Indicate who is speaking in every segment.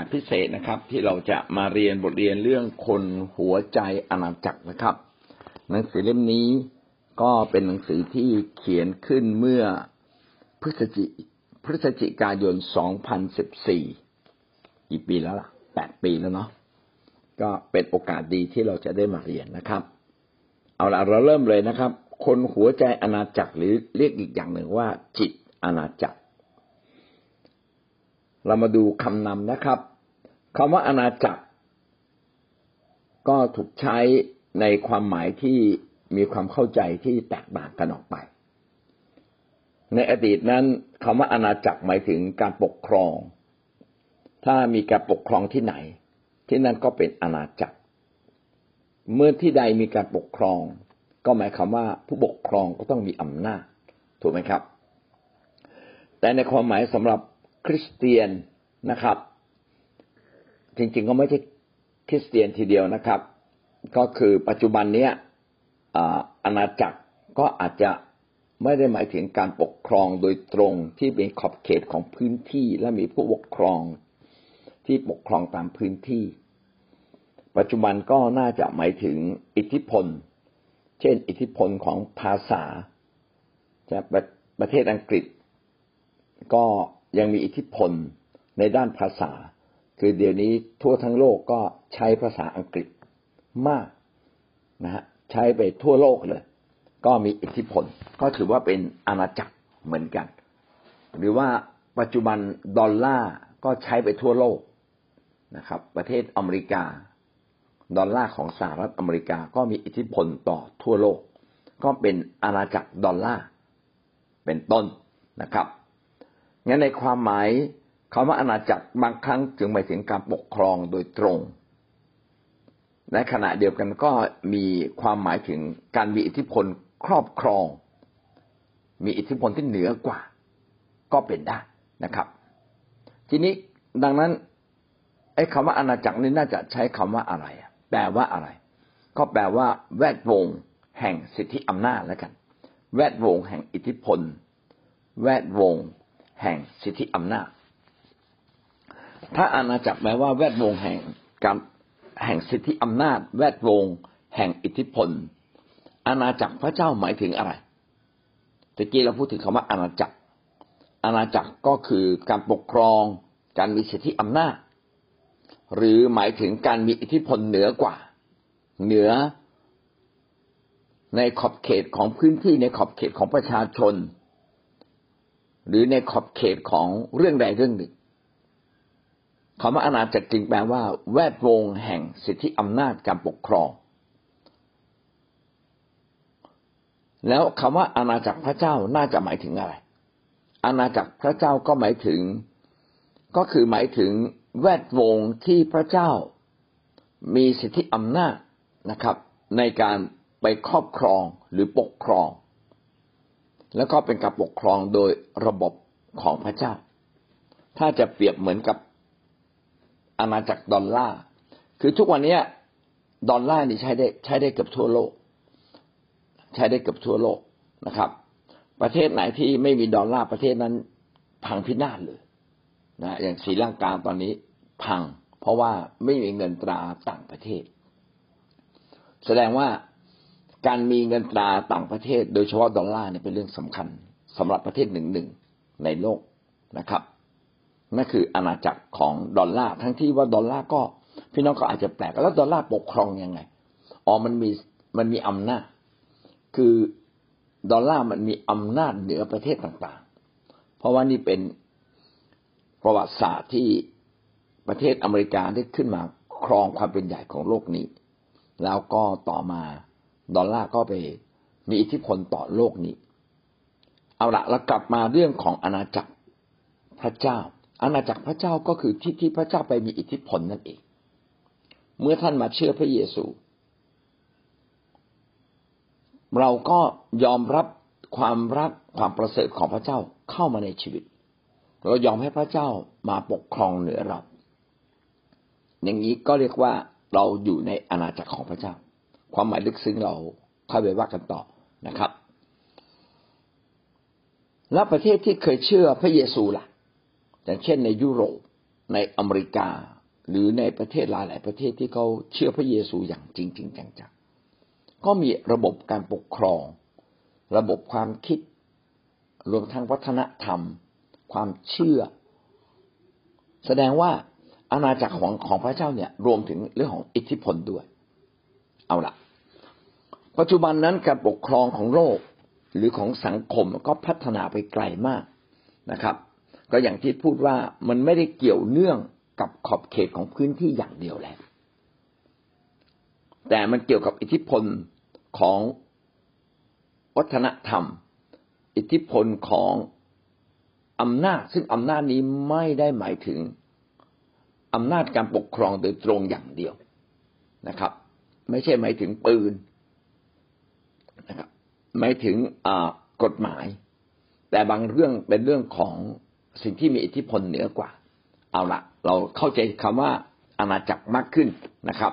Speaker 1: าสพิเศษนะครับ ที่เราจะมาเรียนบทเรียนเรื่องคนหัวใจอาณาจักรนะครับ หนังสือเล่มนี้ก็เป็นหนังสือที่เขียนขึ้นเมื่อพฤศจิพฤศจิกายน 2014 กี่ปีแล้วล่ะ แปดปีแล้วเนาะ ก็เป็นโอกาสดีที่เราจะได้มาเรียนนะครับ เอาละเราเริ่มเลยนะครับ คนหัวใจอาณาจักรหรือเรียกอีกอย่างหนึ่งว่า จิตอาณาจักร เรามาดูคำนำนะครับ คำว่าอาณาจักร ก็ถูกใช้ในความหมายที่มีความเข้าใจที่แตกต่างกันออกไป ในอดีตนั้นคำว่าอาณาจักรหมายถึงการปกครอง ถ้ามีการปกครองที่ไหน ที่นั่นก็เป็นอาณาจักร เมื่อที่ใดมีการปกครอง ก็หมายความว่าผู้ปกครองก็ต้องมีอำนาจ ถูกไหมครับ แต่ในความหมายสำหรับคริสเตียนนะครับ จริงๆก็ไม่ใช่คริสเตียนทีเดียวนะครับ ก็คือปัจจุบันเนี้ยอาณาจักรก็อาจจะไม่ได้หมายถึงการปกครองโดยตรงที่เป็นขอบเขตของพื้นที่และมีผู้ปกครองที่ปกครองตามพื้นที่ ปัจจุบันก็น่าจะหมายถึงอิทธิพล เช่น อิทธิพลของภาษาจากประเทศอังกฤษ ก็ยังมีอิทธิพลในด้านภาษา คือเดี๋ยวนี้ทั่วทั้งโลกก็ใช้ภาษาอังกฤษมากนะฮะใช้ไปทั่วโลกเลย ก็มีอิทธิพล ก็ถือว่าเป็นอาณาจักรเหมือนกัน หรือว่าปัจจุบันดอลลาร์ก็ใช้ไปทั่วโลกนะครับ ประเทศอเมริกา ดอลลาร์ของสหรัฐอเมริกาก็มีอิทธิพลต่อทั่วโลก ก็เป็นอาณาจักรดอลลาร์เป็นต้นนะครับงั้นในความหมาย คำว่าอาณาจักรบางครั้งจึงหมายถึงการปกครองโดยตรง ในขณะเดียวกันก็มีความหมายถึงการมีอิทธิพลครอบครอง มีอิทธิพลที่เหนือกว่า ก็เป็นได้นะครับ ทีนี้ดังนั้นไอ้คำว่าอาณาจักรนี่น่าจะใช้คำว่าอะไรแปลว่าอะไร ก็แปลว่า แวดวง แห่งสิทธิอำนาจแล้วกัน แวดวงแห่งอิทธิพล แวดวง แห่งสิทธิอำนาจ ถ้าอาณาจักรแปลว่าแวดวงแห่งการแห่งสิทธิอำนาจ แวดวง แห่งอิทธิพล อาณาจักรพระเจ้าหมายถึงอะไรตะกี้เราพูดถึงคำว่าอาณาจักร อาณาจักรก็คือการปกครอง การมีสิทธิอำนาจ หรือหมายถึงการมีอิทธิพลเหนือกว่า เหนือในขอบเขตของพื้นที่ในขอบเขตของประชาชน หรือในขอบเขตของเรื่องใดเรื่องหนึ่ง คำว่าอาณาจักรจริงแปลว่า แวดวงแห่งสิทธิอำนาจการปกครอง แล้วคำว่าอาณาจักรพระเจ้าน่าจะหมายถึงอะไร อาณาจักรพระเจ้าก็หมายถึง ก็คือหมายถึงแวดวงที่พระเจ้ามีสิทธิอำนาจนะครับ ในการไปครอบครองหรือปกครอง แล้วก็เป็นการปกครองโดยระบบของพระเจ้า ถ้าจะเปรียบเหมือนกับ อาณาจักรดอลลาร์คือทุกวันนี้ดอลลาร์นี่ใช้ได้ใช้ได้เกือบทั่วโลก ใช้ได้เกือบทั่วโลกนะครับ ประเทศไหนที่ไม่มีดอลลาร์ประเทศนั้น พังพินาศเลยนะอย่างศรีลังกาตอนนี้พัง เพราะว่าไม่มีเงินตราต่างประเทศ แสดงว่าการมีเงินตราต่างประเทศ โดยเฉพาะดอลลาร์เนี่ยเป็นเรื่องสำคัญสำหรับประเทศหนึ่งหนึ่งในโลกนะครับ นั่นคืออาณาจักรของดอลลาร์ทั้งที่ว่าดอลลาร์ก็ พี่น้องก็อาจจะแปลกแล้วดอลลาร์ปกครองยังไงอ๋อมันมีมันมีอำนาจ คือดอลลาร์มันมีอำนาจเหนือประเทศต่างๆ เพราะว่านี่เป็นประวัติศาสตร์ที่ประเทศอเมริกาได้ขึ้นมาครองความเป็นใหญ่ของโลกนี้ แล้วก็ต่อมาดอลลาร์ก็ไปมีอิทธิพลต่อโลกนี้ เอาละเรากลับมาเรื่องของอาณาจักรพระเจ้า อาณาจักรพระเจ้าก็คือที่ที่พระเจ้าไปมีอิทธิพลนั่นเอง เมื่อท่านมาเชื่อพระเยซู เราก็ยอมรับความรักความประเสริฐของพระเจ้าเข้ามาในชีวิต เรายอมให้พระเจ้ามาปกครองเหนือเรา อย่างนี้ก็เรียกว่าเราอยู่ในอาณาจักรของพระเจ้า ความหมายลึกซึ้งเราค่อยไปว่ากันต่อนะครับ แล้วประเทศที่เคยเชื่อพระเยซูล่ะ อย่างเช่นในยุโรปในอเมริกา หรือในประเทศหลายหลายประเทศที่เขาเชื่อพระเยซูอย่างจริงจริงจังๆก็มีระบบการปกครอง ระบบความคิด รวมทั้งวัฒนธรรม ความเชื่อ แสดงว่าอาณาจักรของของพระเจ้าเนี่ยรวมถึงเรื่องของอิทธิพลด้วย เอาละปัจจุบันนั้นการปกครองของโลกหรือของสังคมก็พัฒนาไปไกลมากนะครับ ก็อย่างที่พูดว่ามันไม่ได้เกี่ยวเนื่องกับขอบเขตของพื้นที่อย่างเดียวแล้วแต่มันเกี่ยวกับอิทธิพลของวัฒนธรรม อิทธิพลของอำนาจ ซึ่งอำนาจนี้ไม่ได้หมายถึงอำนาจการปกครองโดยตรงอย่างเดียวนะครับ ไม่ใช่หมายถึงปืนนะครับหมายถึงกฎหมาย แต่บางเรื่องเป็นเรื่องของ สิ่งที่มีอิทธิพลเหนือกว่า เอาละเราเข้าใจคำว่าอาณาจักรมากขึ้นนะครับ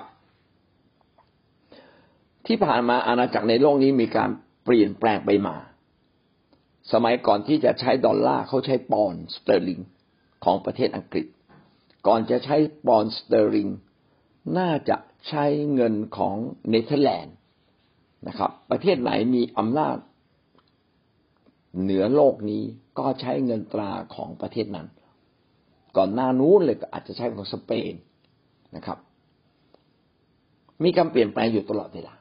Speaker 1: ที่ผ่านมาอาณาจักรในโลกนี้มีการเปลี่ยนแปลงไปมา สมัยก่อนที่จะใช้ดอลลาร์เขาใช้ปอนด์สเตอร์ลิงของประเทศอังกฤษ ก่อนจะใช้ปอนด์สเตอร์ลิงน่าจะใช้เงินของเนเธอร์แลนด์นะครับ ประเทศไหนมีอำนาจเหนือโลกนี้ ก็ใช้เงินตราของประเทศนั้น ก่อนหน้านู้นเลยก็อาจจะใช้ของสเปนนะครับ มีการเปลี่ยนแปลงอยู่ตลอดเวลา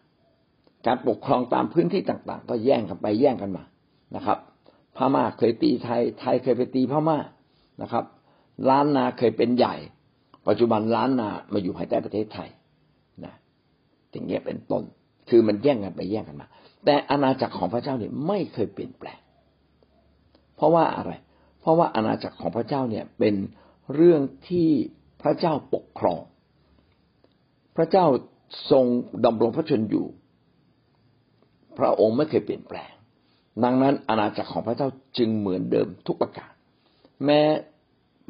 Speaker 1: การปกครองตามพื้นที่ต่าง ๆ ก็แย่งกันไปแย่งกันมานะครับพม่าเคยตีไทย ไทยเคยไปตีพม่านะครับ ล้านนาเคยเป็นใหญ่ ปัจจุบันล้านนามาอยู่ภายใต้ประเทศไทยนะอย่างเงี้ยเป็นต้น คือมันแย่งกันไปแย่งกันมา แต่อาณาจักรของพระเจ้าเนี่ยไม่เคยเปลี่ยนแปลง เพราะว่าอะไร เพราะว่าอาณาจักรของพระเจ้าเนี่ยเป็นเรื่องที่พระเจ้าปกครอง พระเจ้าทรงดำรงพระชนอยู่ พระองค์ไม่เคยเปลี่ยนแปลง ดังนั้นอาณาจักรของพระเจ้าจึงเหมือนเดิมทุกประการ แม้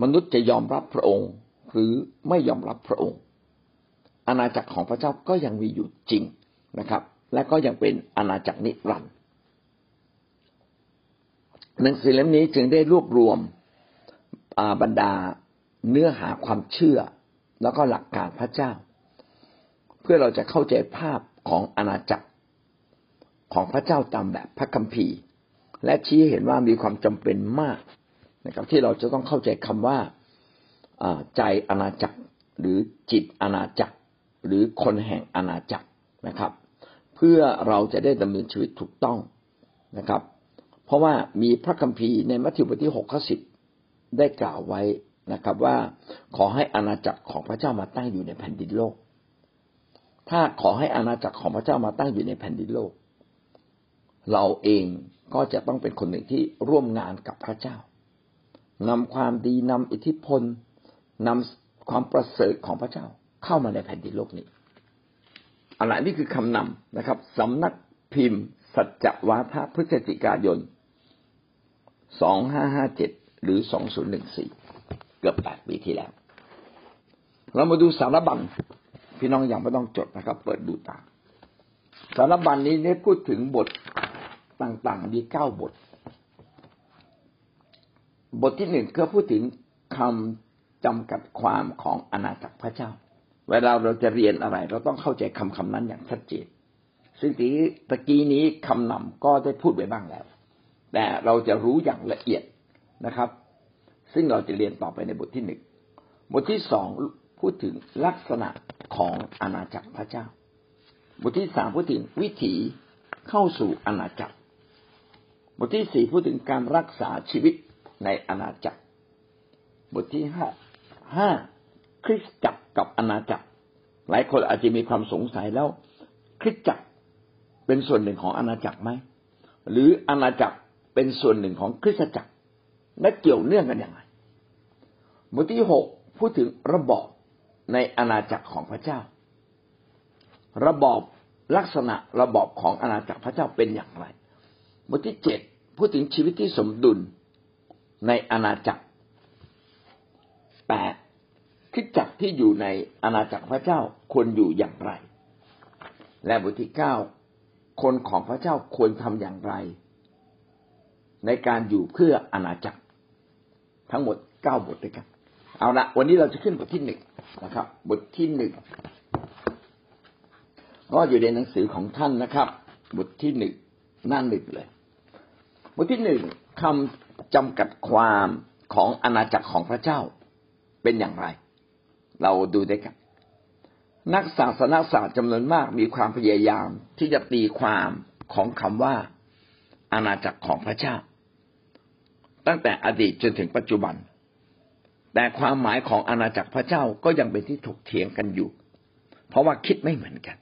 Speaker 1: มนุษย์จะยอมรับพระองค์ หรือไม่ยอมรับพระองค์ อาณาจักรของพระเจ้าก็ยังมีอยู่จริงนะครับ และก็ยังเป็นอาณาจักรนิรันดร์ หนังสือเล่มนี้จึงได้รวบรวมบรรดาเนื้อหาความเชื่อ แล้วก็หลักการพระเจ้า เพื่อเราจะเข้าใจภาพของอาณาจักรของพระเจ้าตามแบบพระคัมภีร์ และชี้เห็นว่ามีความจำเป็นมากนะครับที่เราจะต้องเข้าใจคำว่าใจอาณาจักรหรือจิตอาณาจักร หรือคนแห่งอาณาจักรนะครับ เพื่อเราจะได้ดำเนินชีวิตถูกต้องนะครับ เพราะว่ามีพระคัมภีร์ในมัทธิวบทที่หกข้อสิบได้กล่าวไว้นะครับ ว่าขอให้อาณาจักรของพระเจ้ามาตั้งอยู่ในแผ่นดินโลก ถ้าขอให้อาณาจักรของพระเจ้ามาตั้งอยู่ในแผ่นดินโลก เราเองก็จะต้องเป็นคนหนึ่งที่ร่วมงานกับพระเจ้านำความดีนำอิทธิพลนำความประเสริฐของพระเจ้าเข้ามาในแผ่นดินโลกนี้อะไรนี่คือคำนำนะครับสำนักพิมพ์ สัจวาทะพฤศจิกายน สองห้าห้าเจ็ดหรือสองศูนย์หนึ่งสี่เกือบแปดปีที่แล้ว เรามาดูสารบัญพี่น้องอย่างไม่ต้องจดนะครับ เปิดดูตามสารบัญนี้ได้พูดถึงบทต่างๆมีเก้าบท บทที่หนึ่งก็พูดถึงคำจำกัดความของอาณาจักรพระเจ้า เวลาเราจะเรียนอะไร เราต้องเข้าใจคำคำนั้นอย่างชัดเจน ซึ่งทีตะกี้นี้คำนำก็ได้พูดไว้บ้างแล้ว แต่เราจะรู้อย่างละเอียดนะครับ ซึ่งเราจะเรียนต่อไปในบทที่หนึ่งบทที่สองพูดถึงลักษณะของอาณาจักรพระเจ้า บทที่สามพูดถึงวิถีเข้าสู่อาณาจักร บทที่สี่พูดถึงการรักษาชีวิตในอาณาจักร บทที่ห้าห้าคริสตจักรกับอาณาจักร หลายคนอาจจะมีความสงสัยแล้ว คริสตจักรเป็นส่วนหนึ่งของอาณาจักรไหมหรืออาณาจักร เป็นส่วนหนึ่งของคริสตจักรและเกี่ยวเนื่องกันอย่างไรบทที่หกพูดถึงระบอบในอาณาจักรของพระเจ้า ระบอบลักษณะระบอบของอาณาจักรพระเจ้าเป็นอย่างไร บทที่เจ็ดพูดถึงชีวิตที่สมดุลในอาณาจักรแปดคิดจักรที่อยู่ในอาณาจักรพระเจ้าควรอยู่อย่างไร และบทที่เก้าคนของพระเจ้าควรทำอย่างไร ในการอยู่เพื่ออาณาจักร ทั้งหมดเก้าบทด้วยกัน เอาละวันนี้เราจะขึ้นบทที่หนึ่งนะครับ บทที่หนึ่งก็อยู่ในหนังสือของท่านนะครับ บทที่หนึ่งหน้าหนึ่งเลย บทที่หนึ่งคำจำกัดความของอาณาจักรของพระเจ้าเป็นอย่างไร เราดูด้วยกัน นักศาสนาศาสตร์จำนวนมากมีความพยายามที่จะตีความของคำว่า อาณาจักรของพระเจ้า ตั้งแต่อดีตจนถึงปัจจุบัน แต่ความหมายของอาณาจักรพระเจ้าก็ยังเป็นที่ถกเถียงกันอยู่ เพราะว่าคิดไม่เหมือนกัน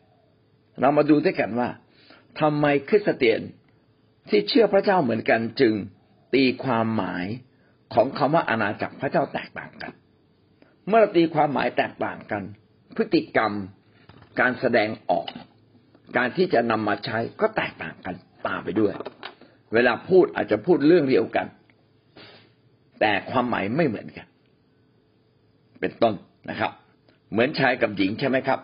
Speaker 1: เรามาดูด้วยกันว่าทำไมคริสเตียนที่เชื่อพระเจ้าเหมือนกันจึงตีความหมายของคำว่าอาณาจักรพระเจ้าแตกต่างกัน เมื่อตีความหมายแตกต่างกัน พฤติกรรมการแสดงออก การที่จะนำมาใช้ก็แตกต่างกันตามไปด้วย เวลาพูดอาจจะพูดเรื่องเดียวกัน แต่ความหมายไม่เหมือนกัน เป็นต้นนะครับ เหมือนชายกับหญิงใช่ไหมครับ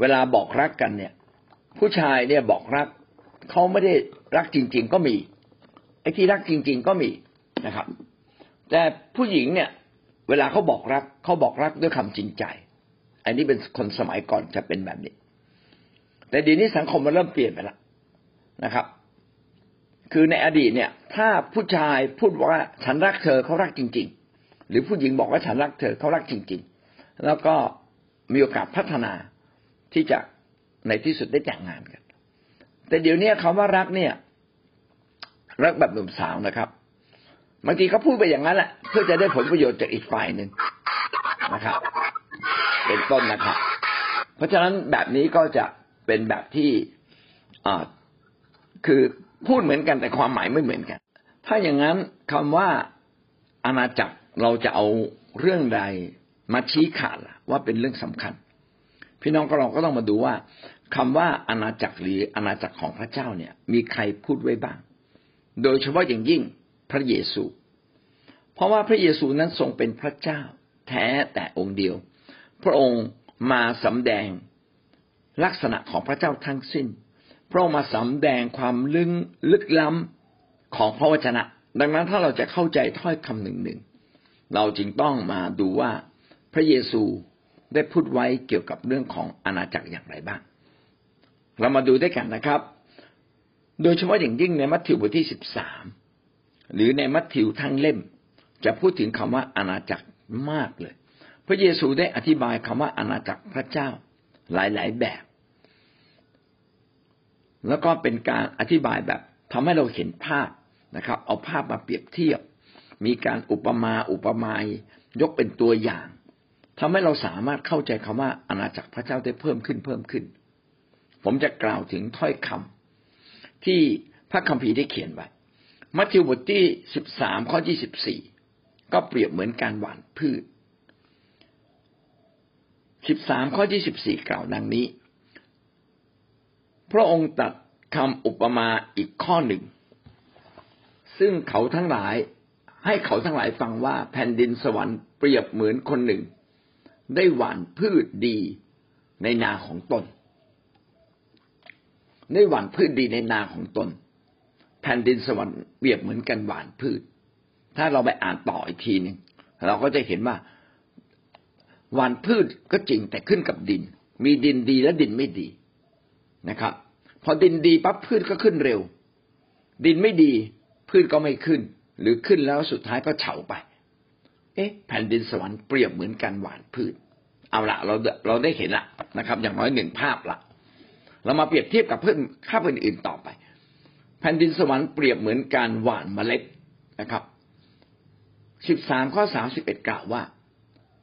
Speaker 1: เวลาบอกรักกันเนี่ย ผู้ชายเนี่ยบอกรักเขาไม่ได้รักจริง ๆ ก็มีไอ้ที่รักจริง ๆ ก็มีนะครับ แต่ผู้หญิงเนี่ย เวลาเขาบอกรักเขาบอกรักด้วยคำจริงใจ อันนี้เป็นคนสมัยก่อนจะเป็นแบบนี้ แต่เดี๋ยวนี้สังคมมันเริ่มเปลี่ยนไปแล้วนะครับ คือในอดีตเนี่ย ถ้าผู้ชายพูดว่าฉันรักเธอเขารักจริง ๆ หรือผู้หญิงบอกว่าฉันรักเธอเขารักจริง ๆ แล้วก็มีโอกาสพัฒนาที่จะในที่สุดได้แต่งงานกัน แต่เดี๋ยวนี้คำว่ารักเนี่ย รักแบบหนุ่มสาวนะครับบางทีเขาพูดไปอย่างนั้นแหละเพื่อจะได้ผลประโยชน์จากอีกฝ่ายหนึ่งนะครับ เป็นต้นนะครับ เพราะฉะนั้นแบบนี้ก็จะเป็นแบบที่อ่าคือ พูดเหมือนกันแต่ความหมายไม่เหมือนกัน ถ้าอย่างนั้นคำว่าอาณาจักรเราจะเอาเรื่องใดมาชี้ขาดล่ะ ว่าเป็นเรื่องสำคัญ พี่น้องก็เราก็ต้องมาดูว่าคำว่าอาณาจักรหรืออาณาจักรของพระเจ้าเนี่ย มีใครพูดไว้บ้าง โดยเฉพาะอย่างยิ่งพระเยซู เพราะว่าพระเยซูนั้นทรงเป็นพระเจ้า แท้แต่องค์เดียว พระองค์มาสำแดงลักษณะของพระเจ้าทั้งสิ้น พระองค์มาสำแดงความลึกลึกล้ำของพระวจนะ ดังนั้นถ้าเราจะเข้าใจถ้อยคำหนึ่งหนึ่งเราจึงต้องมาดูว่าพระเยซูได้พูดไว้เกี่ยวกับเรื่องของอาณาจักรอย่างไรบ้าง เรามาดูด้วยกันนะครับ โดยเฉพาะอย่างยิ่งในมัทธิวบทที่สิบสามหรือในมัทธิวทั้งเล่ม จะพูดถึงคำว่าอาณาจักรมากเลย พระเยซูได้อธิบายคำว่าอาณาจักรพระเจ้าหลายๆแบบ แล้วก็เป็นการอธิบายแบบทำให้เราเห็นภาพนะครับ เอาภาพมาเปรียบเทียบ มีการอุปมาอุปไมยยกเป็นตัวอย่างทำให้เราสามารถเข้าใจคำว่าอาณาจักรพระเจ้าได้เพิ่มขึ้นเพิ่มขึ้น ผมจะกล่าวถึงถ้อยคำที่พระคัมภีร์ได้เขียนไว้มัทธิวบทที่สิบสามข้อที่สิบสี่ก็เปรียบเหมือนการหว่านพืชสิบสามข้อที่สิบสี่กล่าวดังนี้ พระองค์ตัดคำอุปมาอีกข้อหนึ่ง ซึ่งเขาทั้งหลายให้เขาทั้งหลายฟังว่าแผ่นดินสวรรค์เปรียบเหมือนคนหนึ่ง ได้หว่านพืชดีในนาของตน ได้หว่านพืชดีในนาของตน แผ่นดินสวรรค์เปรียบเหมือนกันหวานพืช ถ้าเราไปอ่านต่ออีกทีหนึ่งเราก็จะเห็นว่าหวานพืชก็จริงแต่ขึ้นกับดิน มีดินดีและดินไม่ดี นะครับ พอดินดีปั๊บพืชก็ขึ้นเร็ว ดินไม่ดีพืชก็ไม่ขึ้น หรือขึ้นแล้วสุดท้ายก็เฉาไป เอ๊ะ แผ่นดินสวรรค์เปรียบเหมือนกันหวานพืช เอาละเราเราได้เห็นละนะครับ อย่างน้อยหนึ่งภาพละเรามาเปรียบเทียบกับเพื่อนข้าอื่นต่อไป แผ่นดินสวรรค์เปรียบเหมือนการหว่านเมล็ดนะครับสิบสามข้อสามสิบเอ็ดกล่าวว่า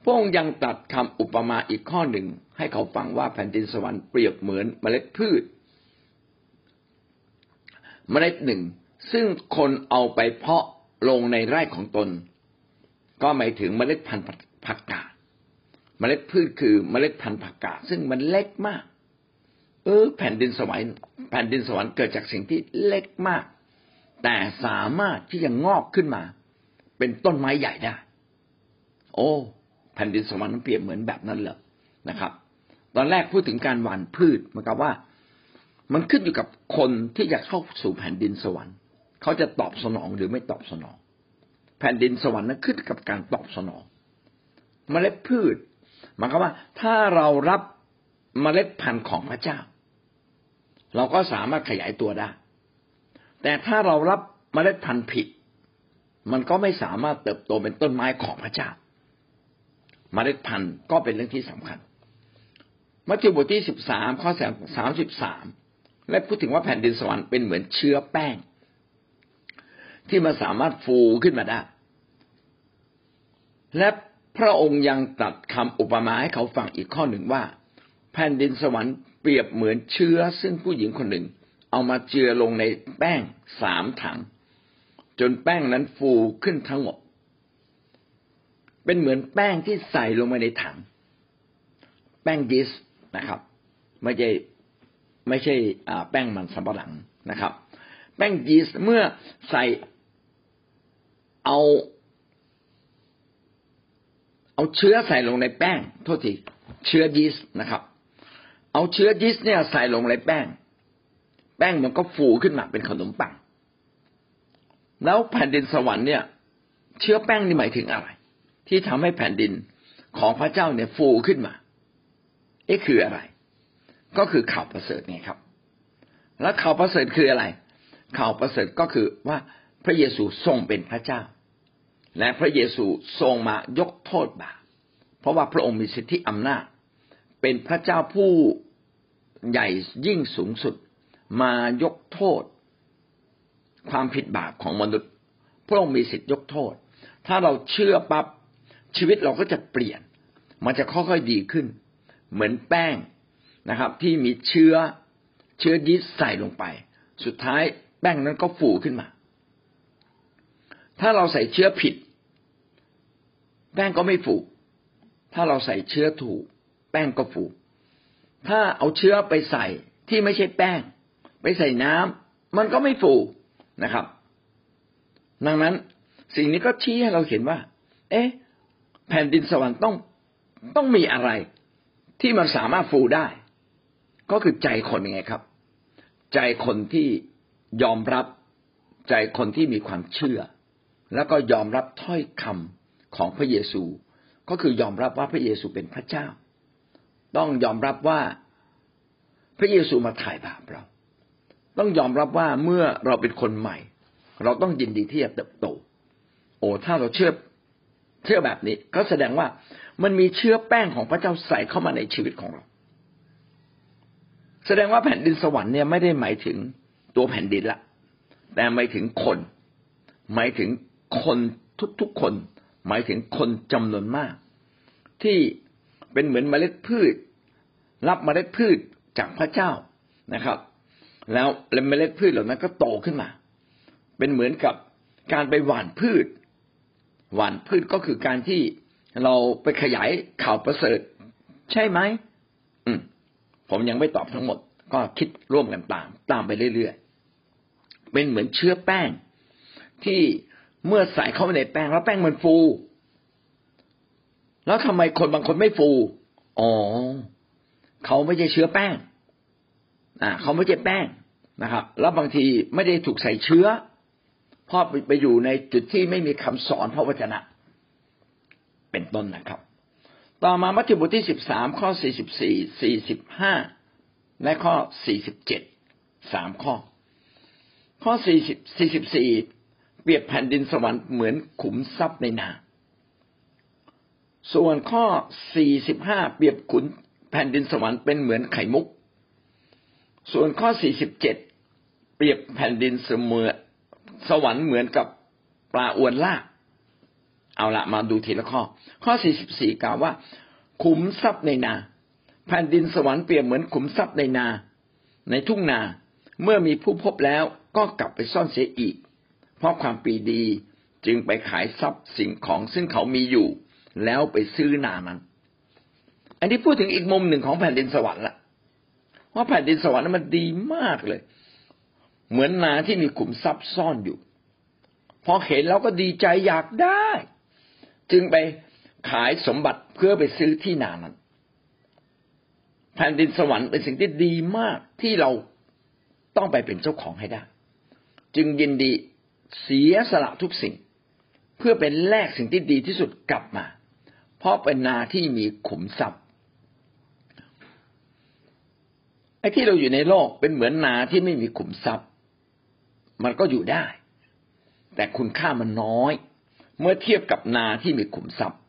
Speaker 1: พระองค์ยังตัดคำอุปมาอีกข้อหนึ่ง ให้เขาฟังว่าแผ่นดินสวรรค์เปรียบเหมือนเมล็ดพืช เมล็ดหนึ่ง ซึ่งคนเอาไปเพาะลงในไร่ของตน ก็หมายถึงเมล็ดพันธุ์ผักกาดเมล็ดพืชคือเมล็ดพันธุ์ผักกาดซึ่งมันเล็กมาก เออ แผ่นดินสวรรค์แผ่นดินสวรรค์เกิดจากสิ่งที่เล็กมาก แต่สามารถที่จะงอกขึ้นมา เป็นต้นไม้ใหญ่ได้ โอ้ แผ่นดินสวรรค์เปรียบเหมือนแบบนั้นเลยนะครับ ตอนแรกพูดถึงการหว่านพืชหมือนกับว่า มันขึ้นอยู่กับคนที่จะเข้าสู่แผ่นดินสวรรค์ เขาจะตอบสนองหรือไม่ตอบสนอง แผ่นดินสวรรค์นั้นขึ้นกับการตอบสนองเมล็ดพืชหมายความว่า ถ้าเรารับเมล็ดพันธุ์ของพระเจ้า เราก็สามารถขยายตัวได้ แต่ถ้าเรารับเมล็ดพันธุ์ผิด มันก็ไม่สามารถเติบโตเป็นต้นไม้ของพระเจ้า เมล็ดพันธุ์ก็เป็นเรื่องที่สำคัญ มัทธิวบทที่สิบสามข้อสามสิบสามและพูดถึงว่าแผ่นดินสวรรค์เป็นเหมือนเชื้อแป้ง ที่มันสามารถฟูขึ้นมาได้ และพระองค์ยังตัดคำอุปมาให้เขาฟังอีกข้อหนึ่งว่า แผ่นดินสวรรค์เปรียบเหมือนเชื้อซึ่งผู้หญิงคนหนึ่ง เอามาเจือลงในแป้งสามถัง จนแป้งนั้นฟูขึ้นทั้งหมด เป็นเหมือนแป้งที่ใส่ลงไปในถัง แป้งยีสต์ นะครับ ไม่ใช่ไม่ใช่แป้งมันสำปะหลังนะครับ แป้งยีสต์เมื่อใส่เอาเอาเชื้อใส่ลงในแป้งโทษทีเชื้อยีสต์นะครับ เอาเชื้อยีสต์เนี่ยใส่ลงในแป้ง แป้งมันก็ฟูขึ้นมาเป็นขนมปัง แล้วแผ่นดินสวรรค์เนี่ย เชื้อแป้งนี่หมายถึงอะไร ที่ทำให้แผ่นดินของพระเจ้าเนี่ยฟูขึ้นมา เอ๊ะคืออะไร ก็คือข่าวประเสริฐไงครับ แล้วข่าวประเสริฐคืออะไร ข่าวประเสริฐก็คือว่าพระเยซูทรงเป็นพระเจ้า และพระเยซูทรงมายกโทษบาปเพราะว่าพระองค์มีสิทธิอำนาจ เป็นพระเจ้าผู้ใหญ่ยิ่งสูงสุด มายกโทษ ความผิดบาปของมนุษย์ พระองค์มีสิทธิยกโทษ ถ้าเราเชื่อปั๊บชีวิตเราก็จะเปลี่ยน มันจะค่อยๆดีขึ้น เหมือนแป้งนะครับ ที่มีเชื้อเชื้อยีสต์ใส่ลงไป สุดท้ายแป้งนั้นก็ฟูขึ้นมา ถ้าเราใส่เชื้อผิด แป้งก็ไม่ฟู ถ้าเราใส่เชื้อถูก แป้งก็ฟู ถ้าเอาเชื้อไปใส่ที่ไม่ใช่แป้ง ไปใส่น้ำมันก็ไม่ฟูนะครับ ดังนั้นสิ่งนี้ก็ชี้ให้เราเห็นว่า เอ๊ะ แผ่นดินสวรรค์ต้องต้องมีอะไร ที่มันสามารถฟูได้ ก็คือใจคนยังไงครับ ใจคนที่ยอมรับใจคนที่มีความเชื่อ แล้วก็ยอมรับถ้อยคำของพระเยซู ก็คือยอมรับว่าพระเยซูเป็นพระเจ้า ต้องยอมรับว่าพระเยซูมาถ่ายบาปเรา ต้องยอมรับว่าเมื่อเราเป็นคนใหม่ เราต้องยินดีที่จะเติบโต โอ้ถ้าเราเชื่อเชื่อแบบนี้ ก็แสดงว่า มันมีเชื้อแป้งของพระเจ้าใส่เข้ามาในชีวิตของเรา แสดงว่าแผ่นดินสวรรค์เนี่ยไม่ได้หมายถึงตัวแผ่นดินละ แต่หมายถึงคน หมายถึงคนทุกๆคน หมายถึงคนจำนวนมาก ที่เป็นเหมือนเมล็ดพืช รับเมล็ดพืชจากพระเจ้านะครับ แล้วเมล็ดพืชเหล่านั้นก็โตขึ้นมา เป็นเหมือนกับการไปหว่านพืช หว่านพืชก็คือการที่ เราไปขยายข่าวประเสริฐ ใช่ไหมอืมผมยังไม่ตอบทั้งหมด ก็คิดร่วมกันตาม ตามไปเรื่อยๆเป็นเหมือนเชื้อแป้ง ที่เมื่อใส่เข้าไปในแป้งแล้วแป้งมันฟู แล้วทำไมคนบางคนไม่ฟูอ๋อเขาไม่ใช่เชื้อแป้ง อ่า เขาไม่ใช่แป้งนะครับ แล้วบางทีไม่ได้ถูกใส่เชื้อเพราะไปอยู่ในจุดที่ไม่มีคำสอนพระวจนะ เป็นต้นนะครับ ต่อมามัทธิวบทที่สิบสามข้อสี่สิบสี่สี่สิบห้าและข้อสี่สิบเจ็ดสามข้อ ข้อสี่สิบสี่สิบสี่เปรียบแผ่นดินสวรรค์เหมือนขุมทรัพย์ในนา ส่วนข้อ45เปรียบขุนแผ่นดินสวรรค์เป็นเหมือนไข่มุก ส่วนข้อ47เปรียบแผ่นดินเสมอสวรรค์เหมือนกับปลาอวนลาก เอาละมาดูทีละข้อ ข้อ44กล่าวว่า ขุมทรัพย์ในนาแผ่นดินสวรรค์เปรียบเหมือนขุมทรัพย์ในนา ในทุ่งนาเมื่อมีผู้พบแล้วก็กลับไปซ่อนเสียอีก เพราะความปีดีจึงไปขายทรัพย์สิ่งของซึ่งเขามีอยู่ แล้วไปซื้อนานั้นอันนี้พูดถึงอีกมุมหนึ่งของแผ่นดินสวรรค์ละว่าแผ่นดินสวรรค์นั้นมันดีมากเลย เหมือนนาที่มีขุมทรัพย์ซ่อนอยู่ พอเห็นแล้วก็ดีใจอยากได้ จึงไปขายสมบัติเพื่อไปซื้อที่นานั้นแผ่นดินสวรรค์เป็นสิ่งที่ดีมากที่เราต้องไปเป็นเจ้าของให้ได้ จึงยินดีเสียสละทุกสิ่ง เพื่อเป็นแลกสิ่งที่ดีที่สุดกลับมา เพราะเป็นนาที่มีขุมทรัพย์ไอ้ที่เราอยู่ในโลกเป็นเหมือนนาที่ไม่มีขุมทรัพย์ มันก็อยู่ได้ แต่คุณค่ามันน้อย เมื่อเทียบกับนาที่มีขุมทรัพย์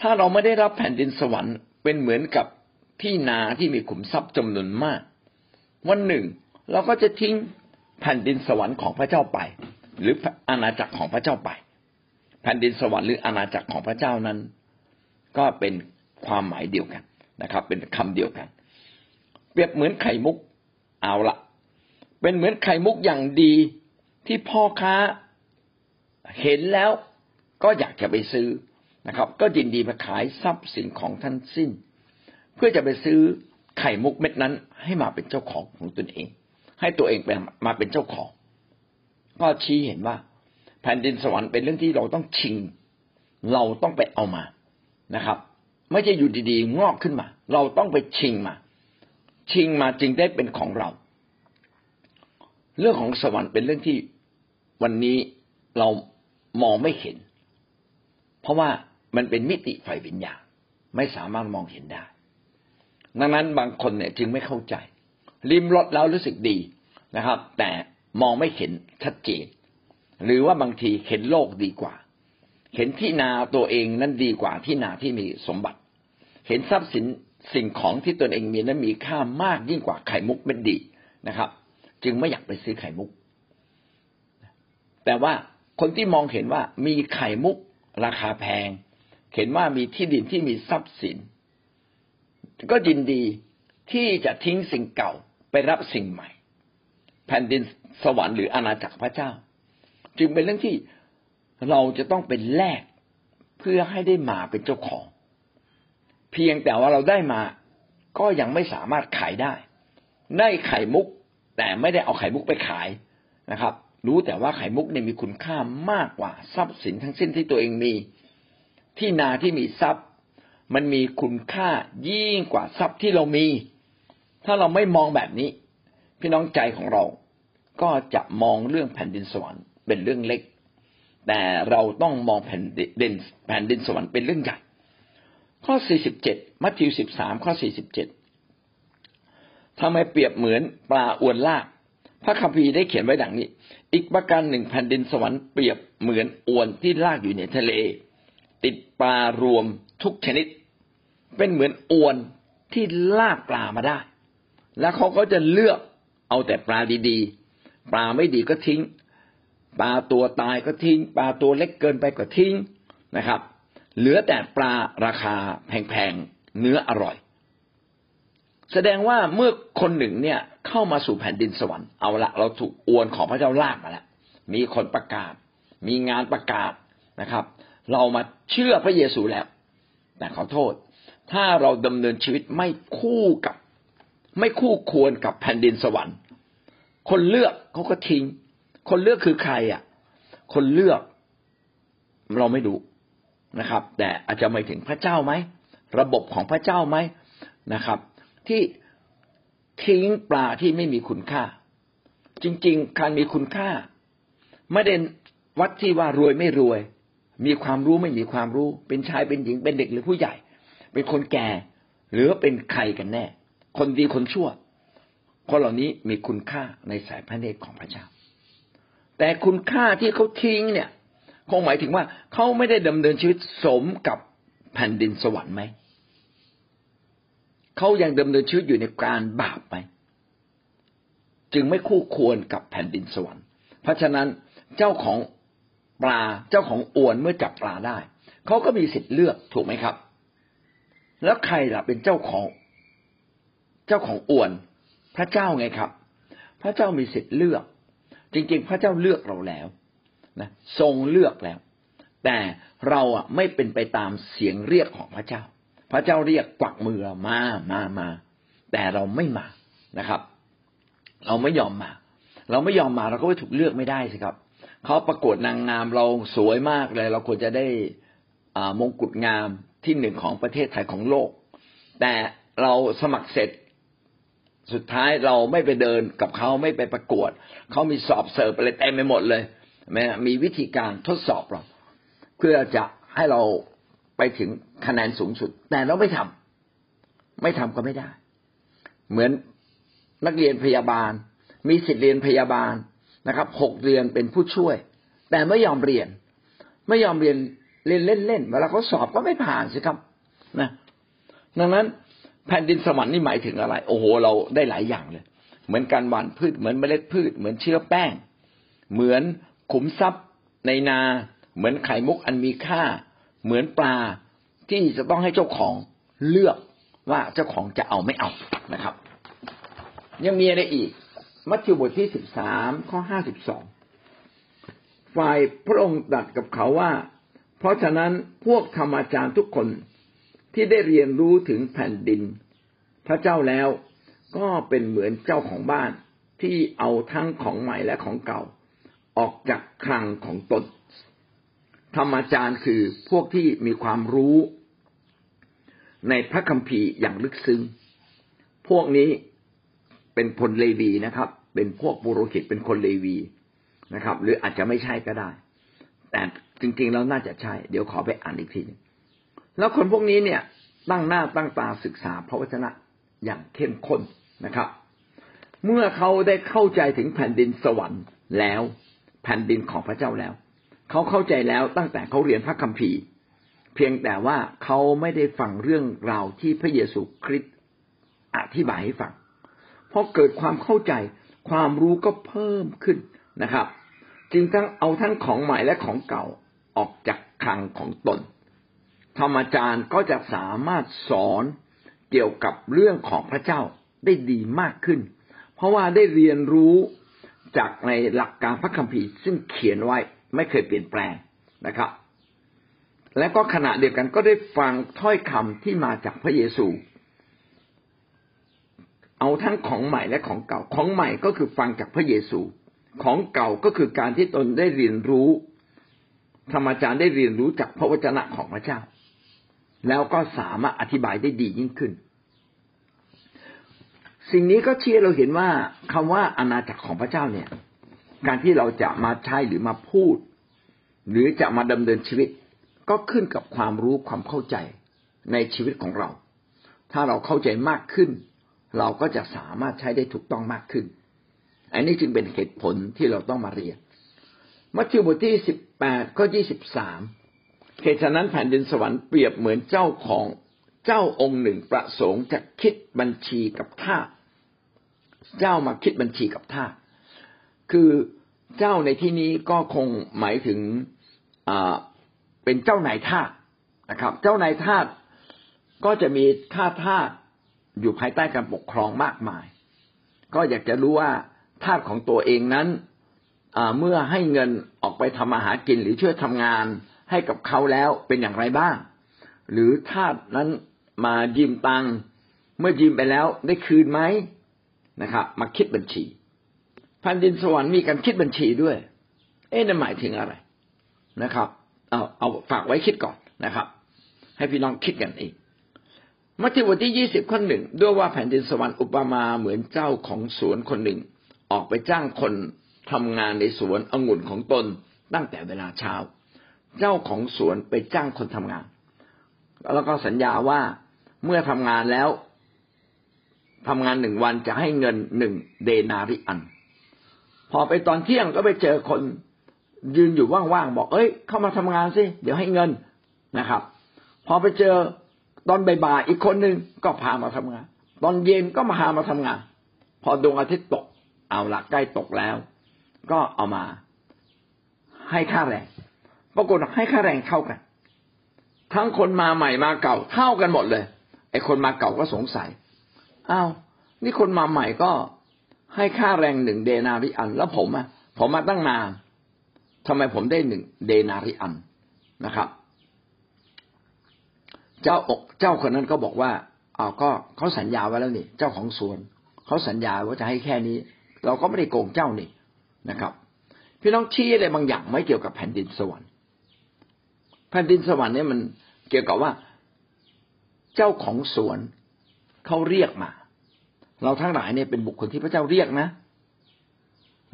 Speaker 1: ถ้าเราไม่ได้รับแผ่นดินสวรรค์เป็นเหมือนกับที่นาที่มีขุมทรัพย์จำนวนมาก วันหนึ่ง เราก็จะทิ้งแผ่นดินสวรรค์ของพระเจ้าไป หรืออาณาจักรของพระเจ้าไป แผ่นดินสวรรค์หรืออาณาจักรของพระเจ้านั้น ก็เป็นความหมายเดียวกันนะครับ เป็นคำเดียวกัน เปรียบเหมือนไข่มุกเอาละเป็นเหมือนไข่มุกอย่างดีที่พ่อค้าเห็นแล้ว ก็อยากจะไปซื้อนะครับ ก็ยินดีมาขายทรัพย์สินของท่านสิ้น เพื่อจะไปซื้อไข่มุกเม็ดนั้น ให้มาเป็นเจ้าของของตนเอง ให้ตัวเองเป็นมาเป็นเจ้าของ ก็ชี้เห็นว่า แผ่นดินสวรรค์เป็นเรื่องที่เราต้องชิง เราต้องไปเอามานะครับ ไม่ใช่อยู่ดีๆงอกขึ้นมา เราต้องไปชิงมา ชิงมาจึงได้เป็นของเรา เรื่องของสวรรค์เป็นเรื่องที่วันนี้เรามองไม่เห็น เพราะว่ามันเป็นมิติไฟวิญญาณไม่สามารถมองเห็นได้ ดังนั้นบางคนเนี่ยจึงไม่เข้าใจ ริมรถแล้วรู้สึกดีนะครับ แต่มองไม่เห็นชัดเจน หรือว่าบางทีเห็นโลกดีกว่า เห็นที่นาตัวเองนั้นดีกว่าที่นาที่มีสมบัติ เห็นทรัพย์สินสิ่งของที่ตนเองมีนั้นมีค่ามากยิ่งกว่าไข่มุกเป็นดีนะครับ จึงไม่อยากไปซื้อไข่มุก แต่ว่าคนที่มองเห็นว่ามีไข่มุก ราคาแพง เห็นว่ามีที่ดินที่มีทรัพย์สิน ก็ยินดีที่จะทิ้งสิ่งเก่าไปรับสิ่งใหม่ แผ่นดินสวรรค์หรืออาณาจักรพระเจ้า จึงเป็นเรื่องที่เราจะต้องเป็นแลกเพื่อให้ได้มาเป็นเจ้าของ เพียงแต่ว่าเราได้มาก็ยังไม่สามารถขายได้ ได้ไข่มุกแต่ไม่ได้เอาไข่มุกไปขายนะครับ รู้แต่ว่าไข่มุกเนี่ยมีคุณค่ามากกว่าทรัพย์สินทั้งสิ้นที่ตัวเองมี ที่นาที่มีทรัพย์ มันมีคุณค่ายิ่งกว่าทรัพย์ที่เรามี ถ้าเราไม่มองแบบนี้ พี่น้องใจของเรา ก็จะมองเรื่องแผ่นดินสวรรค์เป็นเรื่องเล็ก แต่เราต้องมองแผ่นดินแผ่นดินสวรรค์เป็นเรื่องใหญ่ข้อ 47 มัทธิว 13 ข้อ 47ทำไมเปรียบเหมือนปลาอวนลาก พระคัมภีร์ได้เขียนไว้ดังนี้ อีกประการหนึ่งแผ่นดินสวรรค์เปรียบเหมือนอวนที่ลากอยู่ในทะเล ติดปลารวมทุกชนิด เป็นเหมือนอวนที่ลากปลามาได้ แล้วเขาก็จะเลือกเอาแต่ปลาดีๆ ปลาไม่ดีก็ทิ้ง ปลาตัวตายก็ทิ้ง ปลาตัวเล็กเกินไปก็ทิ้งนะครับ เหลือแต่ปลาราคาแพงๆเนื้ออร่อย แสดงว่าเมื่อคนหนึ่งเนี่ยเข้ามาสู่แผ่นดินสวรรค์เอาละเราถูกอวนของพระเจ้าลากมาแล้วมีคนประกาศ มีงานประกาศนะครับ เรามาเชื่อพระเยซูแล้วแต่ขอโทษ ถ้าเราดำเนินชีวิตไม่คู่กับ ไม่คู่ควรกับแผ่นดินสวรรค์ คนเลือกเขาก็ทิ้ง คนเลือกคือใครอะ คนเลือก เราไม่รู้นะครับ แต่อาจจะไม่ถึงพระเจ้าไหมระบบของพระเจ้าไหมนะครับ ที่ทิ้งปลาที่ไม่มีคุณค่า จริง ๆ การมีคุณค่า ไม่ได้วัดที่ว่ารวยไม่รวย มีความรู้ไม่มีความรู้ เป็นชายเป็นหญิงเป็นเด็กหรือผู้ใหญ่ เป็นคนแก่ หรือเป็นใครกันแน่ คนดีคนชั่ว คนเหล่านี้มีคุณค่าในสายพระเนตรของพระเจ้า แต่คุณค่าที่เขาทิ้งเนี่ยคงหมายถึงว่าเขาไม่ได้ดำเนินชีวิตสมกับแผ่นดินสวรรค์ไหม เขายังดำเนินชีวิตอยู่ในการบาปไหมจึงไม่คู่ควรกับแผ่นดินสวรรค์ เพราะฉะนั้นเจ้าของปลาเจ้าของอวนเมื่อจับปลาได้เขาก็มีสิทธิ์เลือกถูกไหมครับ แล้วใครล่ะเป็นเจ้าของ เจ้าของอวน พระเจ้าไงครับ พระเจ้ามีสิทธิ์เลือก จริง ๆ พระเจ้าเลือกเราแล้วนะทรงเลือกแล้ว แต่เราอะไม่เป็นไปตามเสียงเรียกของพระเจ้า พระเจ้าเรียกกวักมือมามามา แต่เราไม่มานะครับ เราไม่ยอมมา เราไม่ยอมมาเราก็ไม่ถูกเลือกไม่ได้สิครับเขาประกวดนางงามเราสวยมากเลย เราควรจะได้มงกุฎงามที่หนึ่งของประเทศไทยของโลก แต่เราสมัครเสร็จสุดท้ายเราไม่ไปเดินกับเขาไม่ไปประกวดเขามีสอบเสิร์ฟอะไรเต็มไปหมดเลยมีวิธีการทดสอบเราเพื่อจะให้เราไปถึง คะแนนสูงสุด แต่เราไม่ทำไม่ทำก็ไม่ได้ เหมือนนักเรียนพยาบาล มีสิทธิเรียนพยาบาลนะครับหกเดือนเป็นผู้ช่วย แต่ไม่ยอมเรียน ไม่ยอมเรียนเล่นเล่นเล่นเวลาเขาสอบก็ไม่ผ่านสิครับนะดังนั้นแผ่นดินสวรรค์นี่หมายถึงอะไร โอ้โห เราได้หลายอย่างเลย เหมือนการหว่านพืช เหมือนเมล็ดพืช เหมือนเชื้อแป้ง เหมือนขุมทรัพย์ในนา เหมือนไข่มุกอันมีค่า เหมือนปลา ที่จะต้องให้เจ้าของเลือกว่าเจ้าของจะเอาไม่เอานะครับ ยังมีอะไรอีก มัทธิวบทที่สิบสามข้อห้าสิบสองฝ่ายพระองค์ตรัสกับเขาว่า เพราะฉะนั้นพวกธรรมจารย์ทุกคนที่ได้เรียนรู้ถึงแผ่นดิน พระเจ้าแล้วก็เป็นเหมือนเจ้าของบ้านที่เอาทั้งของใหม่และของเก่า ออกจากคลังของตนธรรมจารย์คือพวกที่มีความรู้ ในพระคัมภีร์อย่างลึกซึ้ง พวกนี้เป็นพลเลวีนะครับ เป็นพวกบุโรหิตเป็นคนเลวีนะครับ หรืออาจจะไม่ใช่ก็ได้ แต่จริงๆแล้วน่าจะใช่ เดี๋ยวขอไปอ่านอีกทีนึงแล้วคนพวกนี้เนี่ยตั้งหน้าตั้งตาศึกษาพระวจนะอย่างเข้มข้นนะครับ เมื่อเขาได้เข้าใจถึงแผ่นดินสวรรค์แล้วแผ่นดินของพระเจ้าแล้ว เขาเข้าใจแล้วตั้งแต่เขาเรียนพระคัมภีร์ เพียงแต่ว่าเขาไม่ได้ฟังเรื่องราวที่พระเยซูคริสต์อธิบายให้ฟังพอเกิดความเข้าใจความรู้ก็เพิ่มขึ้นนะครับ จึงทั้งเอาทั้งของใหม่และของเก่าออกจากคลังของตน ธรรมจารย์ก็จะสามารถสอนเกี่ยวกับเรื่องของพระเจ้าได้ดีมากขึ้น เพราะว่าได้เรียนรู้จากในหลักการพระคัมภีร์ ซึ่งเขียนไว้ไม่เคยเปลี่ยนแปลงนะครับ และก็ขณะเดียวกันก็ได้ฟังถ้อยคำที่มาจากพระเยซู เอาทั้งของใหม่และของเก่า ของใหม่ก็คือฟังจากพระเยซู ของเก่าก็คือการที่ตนได้เรียนรู้ธรรมจารย์ได้เรียนรู้จากพระวจนะของพระเจ้า แล้วก็สามารถอธิบายได้ดียิ่งขึ้น สิ่งนี้ก็เชี้เราเห็นว่าคำว่าอาณาจักรของพระเจ้าเนี่ย การที่เราจะมาใช้หรือมาพูด หรือจะมาดำเนินชีวิต ก็ขึ้นกับความรู้ความเข้าใจในชีวิตของเรา ถ้าเราเข้าใจมากขึ้น เราก็จะสามารถใช้ได้ถูกต้องมากขึ้น อันนี้จึงเป็นเหตุผลที่เราต้องมาเรียน มัทธิวบทที่สิบแปดข้อยี่สิบสามเหตุฉะนั้นแผ่นดินสวรรค์เปรียบเหมือนเจ้าของเจ้าองค์หนึ่งประสงค์จะคิดบัญชีกับท่าเจ้ามาคิดบัญชีกับท่าคือเจ้าในที่นี้ก็คงหมายถึง เป็นเจ้านายทาสนะครับ เจ้านายทาสก็จะมีข้าทาสอยู่ภายใต้การปกครองมากมาย ก็อยากจะรู้ว่าทาสของตัวเองนั้นเมื่อให้เงินออกไปทำอาหารกินหรือช่วยทำงานให้กับเขาแล้วเป็นอย่างไรบ้าง หรือทาสนั้นมายืมตังค์เมื่อยืมไปแล้วได้คืนไหมนะครับ มาคิดบัญชีแผ่นดินสวรรค์มีการคิดบัญชีด้วย เอ๊ะนั่นหมายถึงอะไรนะครับ เอาเอาฝากไว้คิดก่อนนะครับ ให้พี่น้องคิดกันเองมัทธิวบทที่ยี่สิบข้อหนึ่งด้วยว่าแผ่นดินสวรรค์อุปมาเหมือนเจ้าของสวนคนหนึ่ง ออกไปจ้างคนทำงานในสวนองุ่นของตนตั้งแต่เวลาเช้า เจ้าของสวนไปจ้างคนทำงาน แล้วก็สัญญาว่าเมื่อทำงานแล้วทำงานหนึ่งวันจะให้เงินหนึ่งเดนาริอัน พอไปตอนเที่ยงก็ไปเจอคน ยืนอยู่ว่างๆบอกเอ้ย เข้ามาทำงานสิเดี๋ยวให้เงินนะครับ พอไปเจอตอนบ่ายๆอีกคนหนึ่งก็พามาทำงาน ตอนเย็นก็มาพามาทำงาน พอดวงอาทิตย์ตก เอาละใกล้ตกแล้ว ก็เอามา ให้ค่าแรง ปรากฏให้ค่าแรงเท่ากัน ทั้งคนมาใหม่มาเก่าเท่ากันหมดเลยไอ้คนมาเก่าก็สงสัยอ้าวนี่คนมาใหม่ก็ให้ค่าแรงหนึ่งเดนาริอัน แล้วผมอะผมมาตั้งนาน ทำไมผมได้หนึ่งเดนาริอันนะครับ เจ้าอกเจ้าคนนั้นก็บอกว่าเอาก็เขาสัญญาไว้แล้วนี่ เจ้าของสวนเขาสัญญาว่าจะให้แค่นี้ เราก็ไม่ได้โกงเจ้านี่นะครับ พี่น้องชี้อะไรบางอย่างไม่เกี่ยวกับแผ่นดินสวรรค์ แผ่นดินสวรรค์เนี่ยมันเกี่ยวกับว่า เจ้าของสวนเขาเรียกมา เราทั้งหลายเนี่ยเป็นบุคคลที่พระเจ้าเรียกนะ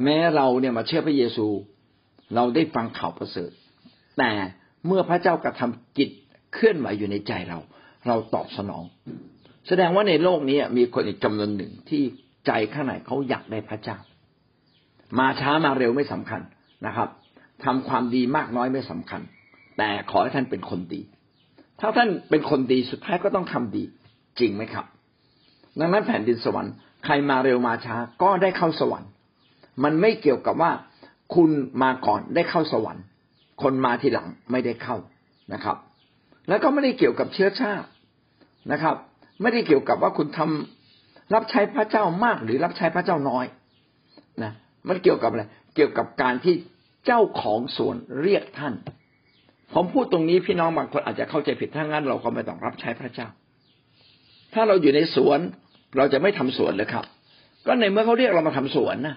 Speaker 1: แม้เราเนี่ยมาเชื่อพระเยซู เราได้ฟังข่าวประเสริฐ แต่เมื่อพระเจ้ากระทำกิจเคลื่อนไหวอยู่ในใจเรา เราตอบสนอง แสดงว่าในโลกนี้มีคนอีกจำนวนหนึ่งที่ใจข้างในเขาอยากได้พระเจ้า มาช้ามาเร็วไม่สำคัญนะครับทำความดีมากน้อยไม่สำคัญ แต่ขอให้ท่านเป็นคนดี ถ้าท่านเป็นคนดีสุดท้ายก็ต้องทำดี จริงไหมครับ ดังนั้นแผ่นดินสวรรค์ใครมาเร็วมาช้าก็ได้เข้าสวรรค์ มันไม่เกี่ยวกับว่า คุณมาก่อนได้เข้าสวรรค์ คนมาทีหลังไม่ได้เข้านะครับ แล้วก็ไม่ได้เกี่ยวกับเชื้อชาตินะครับ ไม่ได้เกี่ยวกับว่าคุณทำรับใช้พระเจ้ามากหรือรับใช้พระเจ้าน้อยนะมันเกี่ยวกับอะไรเกี่ยวกับการที่เจ้าของสวนเรียกท่าน ผมพูดตรงนี้พี่น้องบางคนอาจจะเข้าใจผิดถ้างั้น เราก็ไม่ต้องรับใช้พระเจ้า ถ้าเราอยู่ในสวนเราจะไม่ทำสวนเลยครับ ก็ในเมื่อเขาเรียกเรามาทำสวนนะ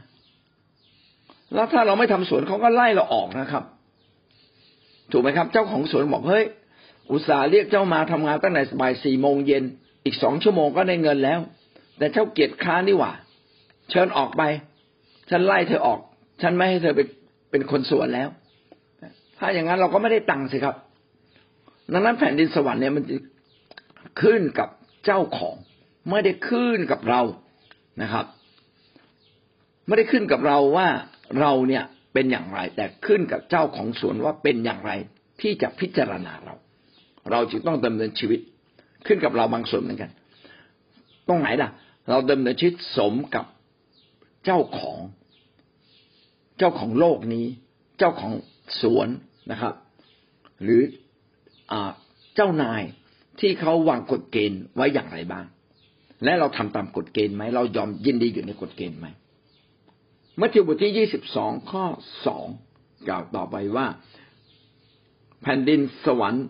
Speaker 1: แล้วถ้าเราไม่ทำสวนเขาก็ไล่เราออกนะครับ ถูกไหมครับ เจ้าของสวนบอกเฮ้ยอุตส่าห์เรียกเจ้ามาทำงานตั้งแต่บ่ายสี่โมงเย็นอีกสองชั่วโมงก็ได้เงินแล้ว แต่เจ้าเกียรติค้านี่หว่า เชิญออกไป ฉันไล่เธอออก ฉันไม่ให้เธอไปเป็นคนสวนแล้ว ถ้าอย่างนั้นเราก็ไม่ได้ตังค์สิครับดังนั้นแผ่นดินสวรรค์เนี่ยมันจะขึ้นกับเจ้าของไม่ได้ขึ้นกับเรานะครับ ไม่ได้ขึ้นกับเราว่า เราเนี่ยเป็นอย่างไร แต่ขึ้นกับเจ้าของสวนว่าเป็นอย่างไรที่จะพิจารณาเรา เราจึงต้องดำเนินชีวิตขึ้นกับเราบางส่วนเหมือนกัน ตรงไหนล่ะ เราดำเนินชีวิตสมกับเจ้าของ เจ้าของโลกนี้ เจ้าของสวนนะครับ หรืออเจ้านายที่เขาวางกฎเกณฑ์ไว้อย่างไรบ้าง และเราทำตามกฎเกณฑ์ไหมเรายอมยินดีอยู่ในกฎเกณฑ์ไหม มัทธิวบทที่ยี่สิบสองข้อสองกล่าวต่อไปว่า แผ่นดินสวรรค์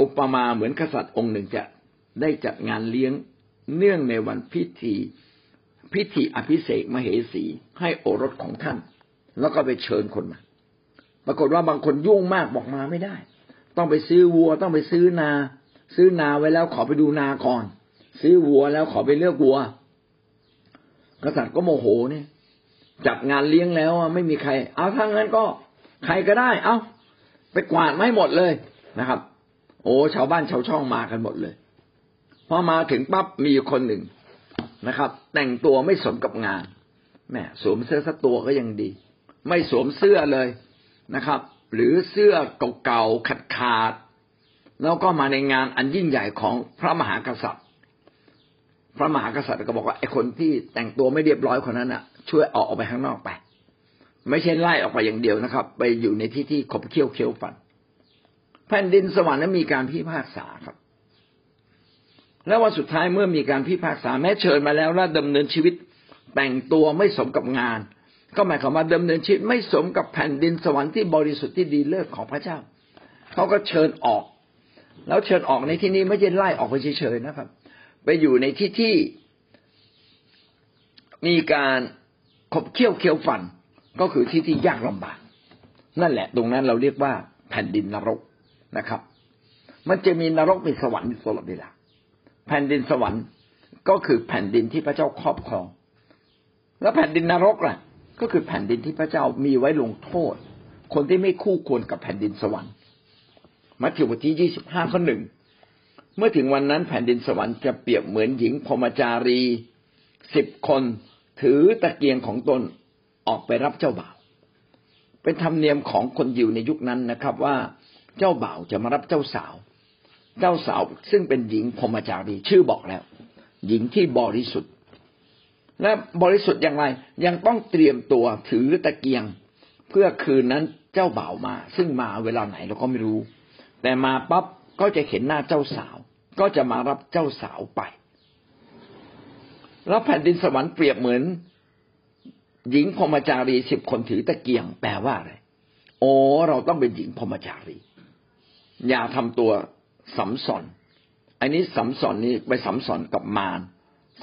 Speaker 1: อุปมาเหมือนกษัตริย์องค์หนึ่งจะได้จัดงานเลี้ยงเนื่องในวันพิธี พิธีอภิเษกมเหสีให้โอรสของท่าน แล้วก็ไปเชิญคนมา ปรากฏว่าบางคนยุ่งมากบอกมาไม่ได้ ต้องไปซื้อวัวต้องไปซื้อนา ซื้อนาไว้แล้วขอไปดูนาก่อน ซื้อวัวแล้วขอไปเลือกวัว กษัตริย์ก็โมโหเนี่ย จัดงานเลี้ยงแล้วไม่มีใคร เอาถ้างั้นก็ใครก็ได้ เอาไปกวาดไม่หมดเลยนะครับ โอ้ชาวบ้านชาวช่องมากันหมดเลยพอมาถึงปั๊บมีคนหนึ่งนะครับ แต่งตัวไม่สมกับงานแม่สวมเสื้อสักตัวก็ยังดี ไม่สวมเสื้อเลยนะครับ หรือเสื้อเก่าๆขาดขาดแล้วก็มาในงานอันยิ่งใหญ่ของพระมหากษัตริย์ พระมหากษัตริย์ก็บอกว่าไอ้คนที่แต่งตัวไม่เรียบร้อยคนนั้นอะ ช่วยออกออกไปข้างนอกไป ไม่ใช่ไล่ออกไปอย่างเดียวนะครับ ไปอยู่ในที่ที่ขบเคี้ยวเคี้ยวฟันแผ่นดินสวรรค์นั้นมีการพิพากษาครับ แล้ววันสุดท้ายเมื่อมีการพิพากษาแม้เชิญมาแล้วแล้วดำเนินชีวิตแต่งตัวไม่สมกับงาน ก็หมายความว่าดำเนินชีวิตไม่สมกับแผ่นดินสวรรค์ที่บริสุทธิ์ที่ดีเลิศของพระเจ้าเขาก็เชิญออก แล้วเชิญออกในที่นี้ไม่ใช่ไล่ออกไปเฉยๆนะครับ ไปอยู่ในที่ที่มีการ ขบเคี้ยวเคี้ยวฟันก็คือที่ที่ยากลำบากนั่นแหละ ตรงนั้นเราเรียกว่าแผ่นดินนรกนะครับ มันจะมีนรกมีสวรรค์ตลอดเวลาแผ่นดินสวรรค์ก็คือแผ่นดินที่พระเจ้าครอบครอง แล้วแผ่นดินนรกล่ะ ก็คือแผ่นดินที่พระเจ้ามีไว้ลงโทษ คนที่ไม่คู่ควรกับแผ่นดินสวรรค์มัทธิวบทที่ยี่สิบห้าข้อหนึ่งเมื่อถึงวันนั้นแผ่นดินสวรรค์จะเปรียบเหมือนหญิงพรมจารีสิบคน ถือตะเกียงของตนออกไปรับเจ้าบ่าว เป็นธรรมเนียมของคนยู่ในยุคนั้นนะครับ ว่าเจ้าบ่าวจะมารับเจ้าสาว เจ้าสาวซึ่งเป็นหญิงพรมจารีชื่อบอกแล้ว หญิงที่บริสุทธิ์ และบริสุทธิ์อย่างไรยังต้องเตรียมตัวถือตะเกียง เพื่อคืนนั้นเจ้าบ่าวมา ซึ่งมาเวลาไหนเราก็ไม่รู้ แต่มาปั๊บก็จะเห็นหน้าเจ้าสาว ก็จะมารับเจ้าสาวไป แล้วแผ่นดินสวรรค์เปรียบเหมือน หญิงพรมจารีสิบคนถือตะเกียง แปลว่าอะไรโอ้เราต้องเป็นหญิงพรมจารี อย่าทำตัวสัมสอนอันนี้สัมสอนนี้ไปสัมสอนกับมาร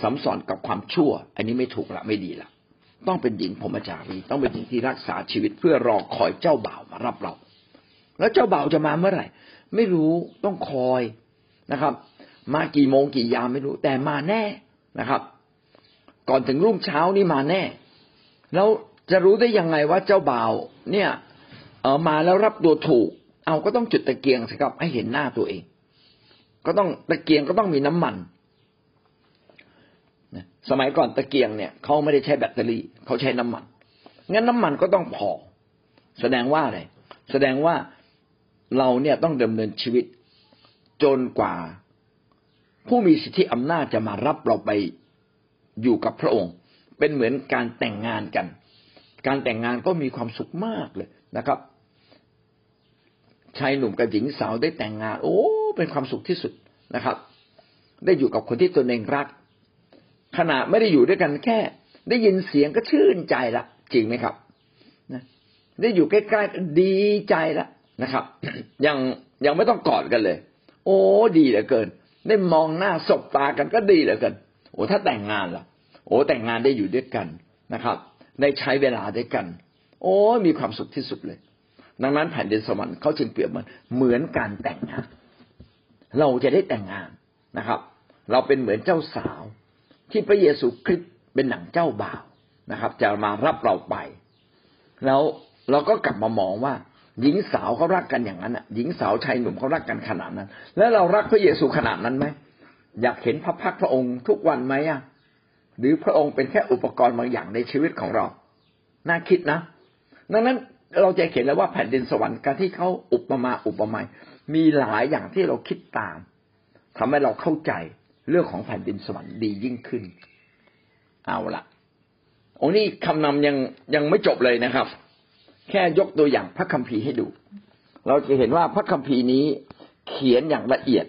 Speaker 1: สัมสอนกับความชั่ว อันนี้ไม่ถูกละไม่ดีละต้องเป็นหญิงพรมจารี ต้องเป็นหญิงที่รักษาชีวิตเพื่อรอคอยเจ้าบ่าวมารับเรา แล้วเจ้าบ่าวจะมาเมื่อไหร่ ไม่รู้ต้องคอยนะครับ มากี่โมงกี่ยามไม่รู้แต่มาแน่นะครับ ก่อนถึงรุ่งเช้านี่มาแน่ แล้วจะรู้ได้ยังไงว่าเจ้าบ่าว เนี่ยเออมาแล้วรับตัวถูก เอาก็ต้องจุดตะเกียงสิครับ ให้เห็นหน้าตัวเอง ก็ต้องตะเกียงก็ต้องมีน้ำมันสมัยก่อนตะเกียงเนี่ยเขาไม่ได้ใช้แบตเตอรี่เขาใช้น้ำมันงั้นน้ำมันก็ต้องพอ แสดงว่าอะไรแสดงว่าเราเนี่ยต้องดำเนินชีวิต จนกว่า ผู้มีสิทธิอำนาจจะมารับเราไป อยู่กับพระองค์ เป็นเหมือนการแต่งงานกัน การแต่งงานก็มีความสุขมากเลยนะครับ ชายหนุ่มกับหญิงสาวได้แต่งงาน โอ้ เป็นความสุขที่สุดนะครับ ได้อยู่กับคนที่ตนเองรัก ขณะไม่ได้อยู่ด้วยกันแค่ ได้ยินเสียงก็ชื่นใจละจริงไหมครับนะได้อยู่ใกล้ๆดีใจละนะครับ ยังยังไม่ต้องกอดกันเลย โอ้ ดีเหลือเกิน ได้มองหน้าสบตากันก็ดีเหลือเกิน โอ้ถ้าแต่งงานล่ะ โอ้แต่งงานได้อยู่ด้วยกันนะครับได้ใช้เวลาด้วยกัน โอ้มีความสุขที่สุดเลย ดังนั้นแผ่นดินสวรรค์เขาจึงเปรียบมันเหมือนการแต่งงาน เราจะได้แต่งงานนะครับ เราเป็นเหมือนเจ้าสาว ที่พระเยซูคริสต์เป็นหนังเจ้าบ่าวนะครับ จะมารับเราไป แล้วเราก็กลับมามองว่า หญิงสาวเขารักกันอย่างนั้นอะ หญิงสาวชายหนุ่มเขารักกันขนาดนั้น แล้วเรารักพระเยซูขนาดนั้นไหม อยากเห็นพระพักพระองค์ทุกวันไหมอะหรือพระองค์เป็นแค่อุปกรณ์บางอย่างในชีวิตของเรา น่าคิดนะ ดังนั้นเราจะเห็นแล้วว่าแผ่นดินสวรรค์การที่เขาอุปมาอุปไมยมีหลายอย่างที่เราคิดตามทำให้เราเข้าใจเรื่องของแผ่นดินสวรรค์ดียิ่งขึ้น เอาละโอ้นี่คำนำยังยังไม่จบเลยนะครับ แค่ยกตัวอย่างพระคัมภีร์ให้ดู เราจะเห็นว่าพระคัมภีร์นี้เขียนอย่างละเอียด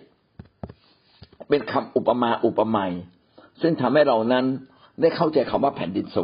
Speaker 1: เป็นคำอุปมาอุปไมยซึ่งทำให้เรานั้นได้เข้าใจคำว่าแผ่นดินสวรร